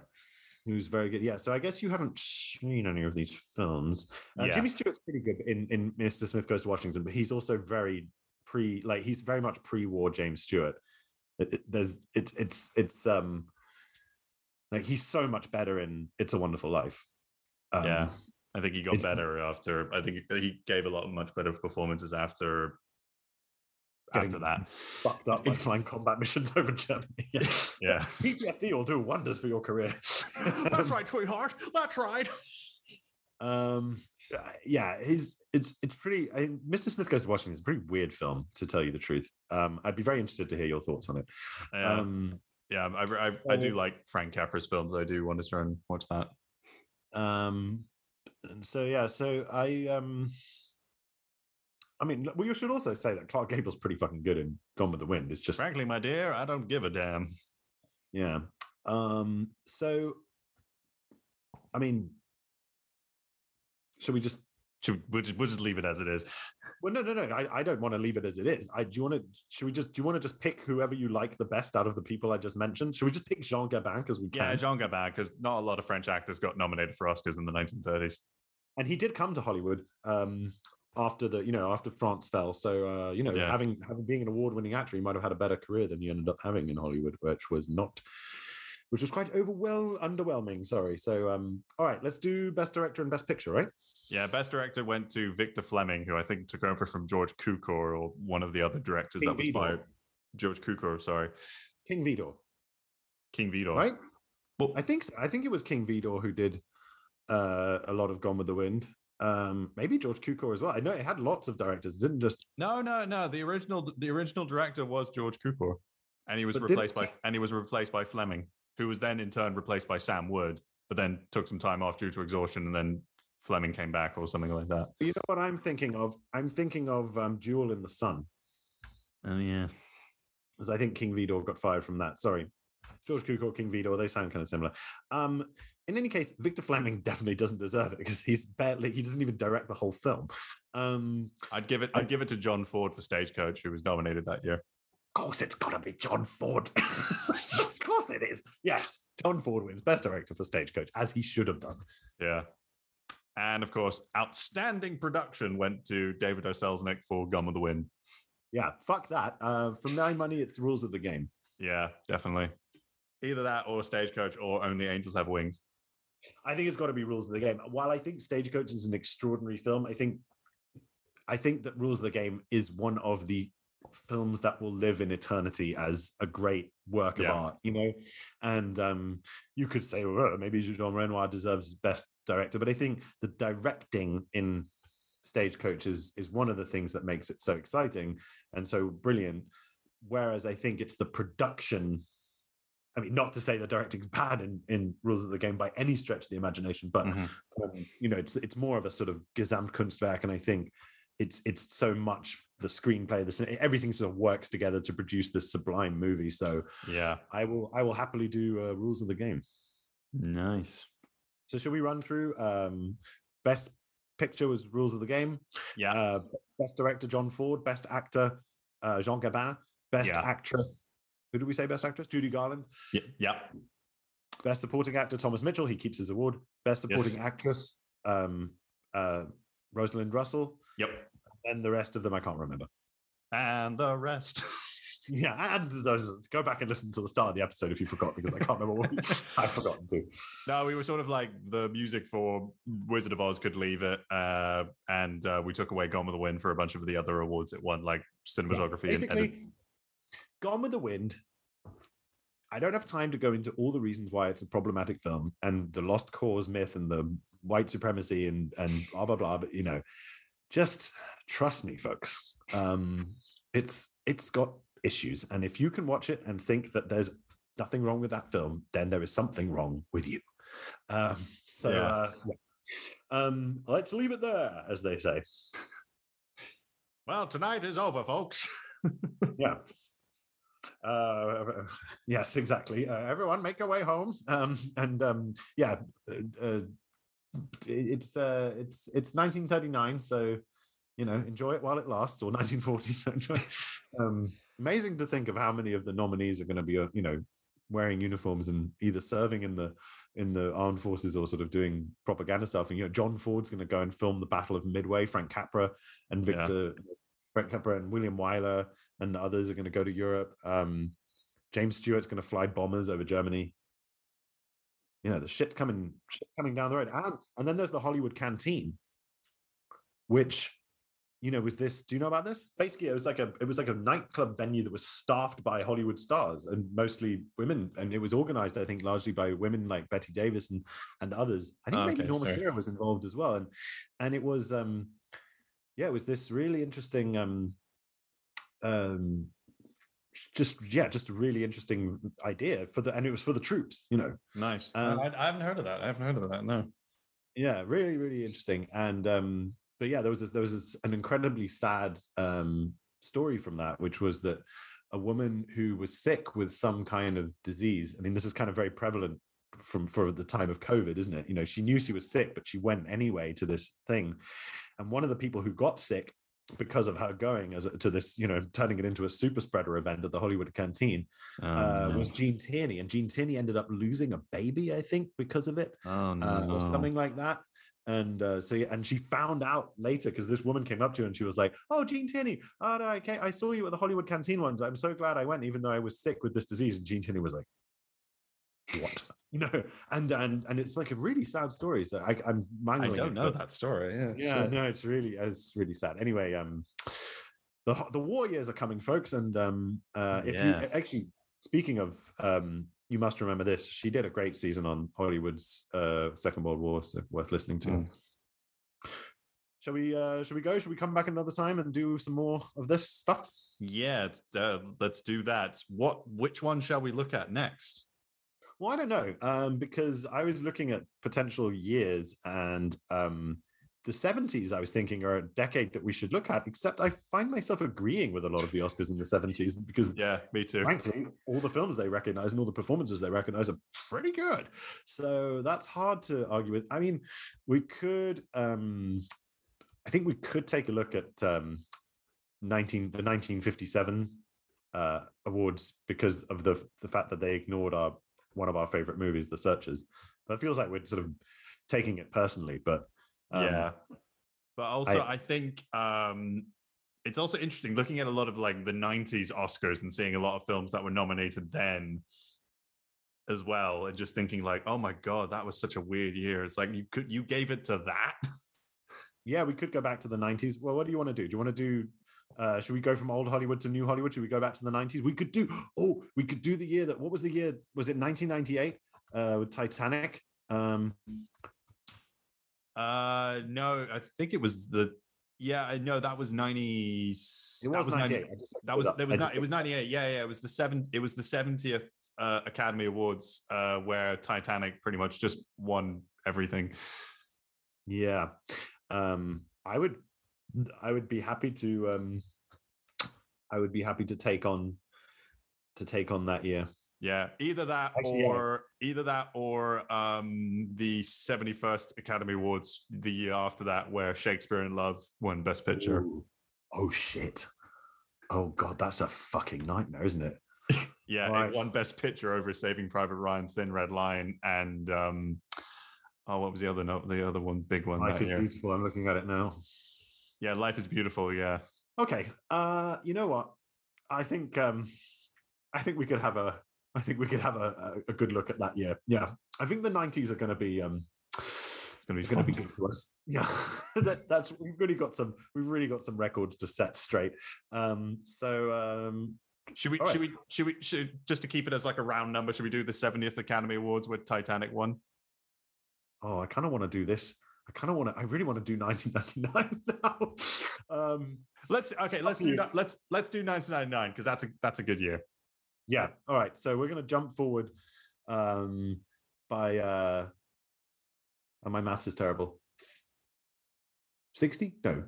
Who's very good. Yeah. So I guess you haven't seen any of these films. Uh, Yeah. Jimmy Stewart's pretty good in, in Mr. Smith Goes to Washington, but he's also very pre, like he's very much pre-war James Stewart. It- it- there's it's it's it's um like he's so much better in It's a Wonderful Life. Um, yeah, I think he got better after. I think he gave a lot of much better performances after. After that, fucked up by flying combat missions over Germany. yeah. Yeah. PTSD will do wonders for your career. that's right, sweetheart. That's right. Um, uh, yeah, he's it's it's pretty. I, Mr. Smith Goes to Washington is a pretty weird film, to tell you the truth. Um, I'd be very interested to hear your thoughts on it. Yeah. Um, Yeah, I, I, I do like Frank Capra's films. I do want to try and watch that. um, and so yeah, so I um, I mean, well, you should also say that Clark Gable's pretty fucking good in Gone with the Wind. It's just Frankly, my dear, I don't give a damn. Yeah. Um, so I mean, should we just Should, we'll, just, we'll just leave it as it is. well no no no I, I don't want to leave it as it is. I do you want to should we just do you want to just pick whoever you like the best out of the people I just mentioned? Should we just pick Jean Gabin because we can? Yeah, John Gabin, because not a lot of French actors got nominated for Oscars in the 1930s. and he did come to Hollywood um after the you know after France fell. So uh, you know, Yeah. having having being an award winning actor, he might have had a better career than he ended up having in Hollywood, which was not which was quite overwhelm underwhelming. Sorry. So, um, all right, let's do best director and best picture, right? Yeah, best director went to Victor Fleming, who I think took over from George Cukor or one of the other directors King that was Vidor. fired. George Cukor, sorry, King Vidor, King Vidor. right? Well, I think so. I think it was King Vidor who did uh, a lot of Gone with the Wind. Um, maybe George Cukor as well. I know it had lots of directors. It didn't just No, no, no. The original, the original director was George Cukor, and he was But replaced by, and he was replaced by Fleming, who was then in turn replaced by Sam Wood, but then took some time off due to exhaustion, and then Fleming came back or something like that. You know what I'm thinking of? I'm thinking of um, Duel in the Sun, Oh yeah, because I think King Vidor got fired from that. Sorry, George Cukor, King Vidor, they sound kind of similar. Um, in any case, Victor Fleming definitely doesn't deserve it because he's barely he doesn't even direct the whole film. Um, I'd give it, I'd give it to John Ford for Stagecoach, who was nominated that year. of course, it's got to be John Ford. of course, it is. Yes, John Ford wins Best Director for Stagecoach, as he should have done. Yeah. And of course, outstanding production went to David O. Selznick for Gum of the Wind. Yeah, fuck that. Uh, from my money, it's rules of the game. Yeah, definitely. Either that or Stagecoach or Only Angels Have Wings. I think it's got to be rules of the game. While I think Stagecoach is an extraordinary film, I think I think that Rules of the Game is one of the films that will live in eternity as a great work of Yeah. art, you know. And um, you could say, well, maybe Jean Renoir deserves best director, but I think the directing in Stagecoach is is one of the things that makes it so exciting and so brilliant. Whereas I think it's the production. I mean, not to say the directing's bad in, in Rules of the Game by any stretch of the imagination, but Mhm. um, you know, it's it's more of a sort of Gesamtkunstwerk, and I think it's it's so much the screenplay, the cin- everything sort of works together to produce this sublime movie. So Yeah. I will I will happily do uh, Rules of the Game. Nice. So should we run through um, best picture was Rules of the Game, Yeah. uh, best director John Ford, best actor uh, Jean Gabin, best Yeah. actress. Who did we say best actress? Judy Garland. Yeah. yeah. Best supporting actor Thomas Mitchell. He keeps his award. Best supporting actress um, uh, Rosalind Russell. Yep. And the rest of them I can't remember. And the rest. Yeah, and those go back and listen to the start of the episode if you forgot because I can't remember what I've forgotten to. No, we were sort of like the music for Wizard of Oz could leave it, uh, and uh, we took away Gone with the Wind for a bunch of the other awards it won, like cinematography and Basically, edit. Gone with the Wind. I don't have time to go into all the reasons why it's a problematic film and the lost cause myth and the white supremacy and and blah blah blah. But you know, just trust me, folks. Um, it's it's got issues, and if you can watch it and think that there's nothing wrong with that film, then there is something wrong with you. Um, so Yeah. uh, yeah. um, let's leave it there, as they say. Well, tonight is over, folks. yeah. Uh, yes, exactly. Uh, everyone, make your way home. Um, and um, yeah, uh, uh, it's uh, it's it's 1939, so you know, enjoy it while it lasts, or 1940. So enjoy. Um, amazing to think of how many of the nominees are going to be, uh, you know, wearing uniforms and either serving in the in the armed forces or sort of doing propaganda stuff. And you know, John Ford's going to go and film the Battle of Midway. Frank Capra and Yeah. Victor Frank Capra and William Wyler and others are going to go to Europe. Um, James Stewart's going to fly bombers over Germany. You know, the shit's coming, shit's coming down the road. And, and then there's the Hollywood Canteen, which, you know, was this, do you know about this? Basically, it was like a it was like a nightclub venue that was staffed by Hollywood stars and mostly women. And it was organized, I think, largely by women like Bette Davis and and others. I think Oh, maybe okay, Norma. Shearer was involved as well. And and it was um yeah, it was this really interesting um um just yeah, just a really interesting idea for the and it was for the troops, you know. Nice. Um, I, I haven't heard of that. I haven't heard of that. No. Yeah, really, really interesting. And um, but yeah, there was this, there was this, an incredibly sad um story from that, which was that a woman who was sick with some kind of disease. I mean, this is kind of very prevalent from for the time of COVID, isn't it? You know, she knew she was sick, but she went anyway to this thing. And one of the people who got sick because of her going as a, to this, you know, turning it into a super spreader event at the Hollywood Canteen Oh, uh, no. was Gene Tierney, and Gene Tierney ended up losing a baby, I think, because of it oh no. uh, or something like that. And uh, so, yeah, and she found out later because this woman came up to her and she was like, "Oh, Gene Tierney, oh no, I, I saw you at the Hollywood Canteen once. I'm so glad I went, even though I was sick with this disease." And Gene Tierney was like, what? You know, and and and it's like a really sad story. So I, I'm I don't it, know that story. Yeah. yeah shit. no it's really it's really sad anyway um the the war years are coming folks and um uh if Yeah. you actually speaking of um you must remember this she did a great season on hollywood's uh second world war so worth listening to Mm. shall we uh shall we go shall we come back another time and do some more of this stuff Yeah, uh, let's do that. What? Which one shall we look at next? Well, I don't know, um, because I was looking at potential years, and um, the 70s, I was thinking, are a decade that we should look at. Except I find myself agreeing with a lot of the Oscars in the 70s because, Yeah, me too. frankly, all the films they recognize and all the performances they recognize are pretty good. So that's hard to argue with. I mean, we could, um, I think we could take a look at um, 19 the 1957 uh, awards because of the the fact that they ignored our one of our favorite movies, The Searchers. But it feels like we're sort of taking it personally, but um, yeah but also I- I, think um it's also interesting looking at a lot of like the 90s oscars and seeing a lot of films that were nominated then as well and just thinking like oh my god that was such a weird year it's like you could you gave it to that yeah, we could go back to the 90s. Well, what do you want to do? Do you want to do? Uh, should we go from old Hollywood to new Hollywood? Should we go back to the 90s? We could do. Oh, we could do the year that. What was the year? Was it 1998 uh, with Titanic? Um, uh no i think it was the yeah no, that was 90 It that was was 90 98. I just looked that was there was not it was 98 yeah yeah it was the seven it was the 70th uh, academy awards uh where titanic pretty much just won everything Yeah. Um I would I would be happy to um I would be happy to take on to take on that year. Yeah, either that Actually, yeah. or either that or um the 71st Academy Awards the year after that where Shakespeare in Love won Best Picture. Ooh. Oh shit. Oh god, that's a fucking nightmare, isn't it? Yeah, Right. it won Best Picture over Saving Private Ryan, Thin Red Line, and um oh what was the other note the other one big one Life that is year? beautiful. I'm looking at it now. Yeah, Life is Beautiful, yeah. Okay. Uh you know what? I think um I think we could have a I think we could have a, a, a good look at that year. Yeah. I think the 90s are gonna be um It's gonna be going to be good to us. Yeah, that, that's we've really got some we've really got some records to set straight. Um, so um, Should we All should we should we should just to keep it as like a round number, should we do the 70th Academy Awards with Titanic won? oh, I kind of want to do this. I kind of want to. I really want to do 1999 now. um, Let's okay, let's do. Let's let's do 1999 because that's a that's a good year. yeah. All right. So we're going to jump forward um, by. Uh, and my maths is terrible. 60? No.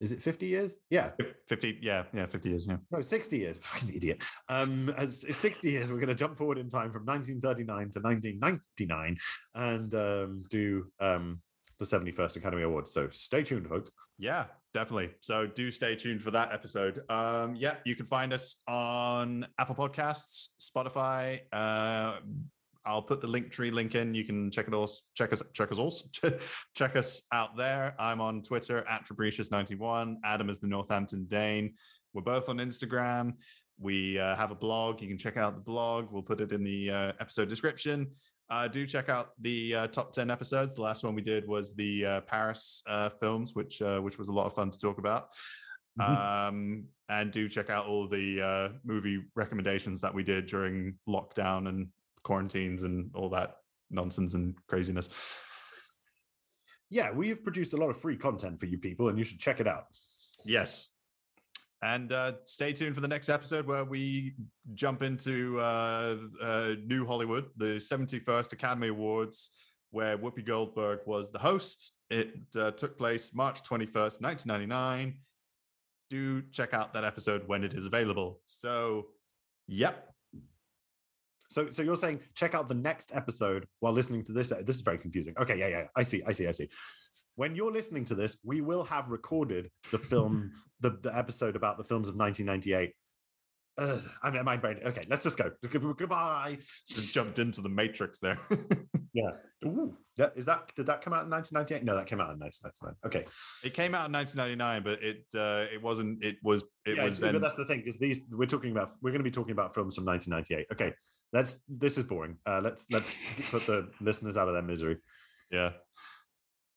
Is it 50 years? Yeah. 50, yeah, yeah, 50 years, yeah. No, 60 years. Fucking idiot. Um, as 60 years, we're going to jump forward in time from 1939 to 1999 and um, do um, the 71st Academy Awards. So stay tuned, folks. Yeah, definitely. So do stay tuned for that episode. Um, yeah, you can find us on Apple Podcasts, Spotify. Uh, I'll put the link tree link in. You can check it all. Check us. Check us all. check us out there. I'm on Twitter at Fabricius91. Adam is the Northampton Dane. We're both on Instagram. We uh, have a blog. You can check out the blog. We'll put it in the uh, episode description. Uh, do check out the uh, top 10 episodes. The last one we did was the uh, Paris uh, films, which uh, which was a lot of fun to talk about. Um, and do check out all the uh, movie recommendations that we did during lockdown and quarantines and all that nonsense and craziness. Yeah, we've produced a lot of free content for you people, and you should check it out. Yes. And uh, stay tuned for the next episode where we jump into uh, uh, New Hollywood, the 71st Academy Awards, where Whoopi Goldberg was the host. It uh, took place March 21st, 1999. Do check out that episode when it is available. So, yep. So, so you're saying check out the next episode while listening to this. This is very confusing. Okay, yeah, yeah, I see, I see, I see. When you're listening to this, we will have recorded the film, the, the episode about the films of 1998. Uh, I'm mean, my brain. Okay, let's just go. Goodbye. Just jumped into the matrix there. yeah. Ooh. That, is that did that come out in 1998? No, that came out in 1999. Okay. It came out in 1999, but it uh, it wasn't. It was. It yeah, was. Then... But that's the thing is these we're talking about. We're going to be talking about films from 1998. Okay. Let's. This is boring. Uh, let's let's put the listeners out of their misery. Yeah.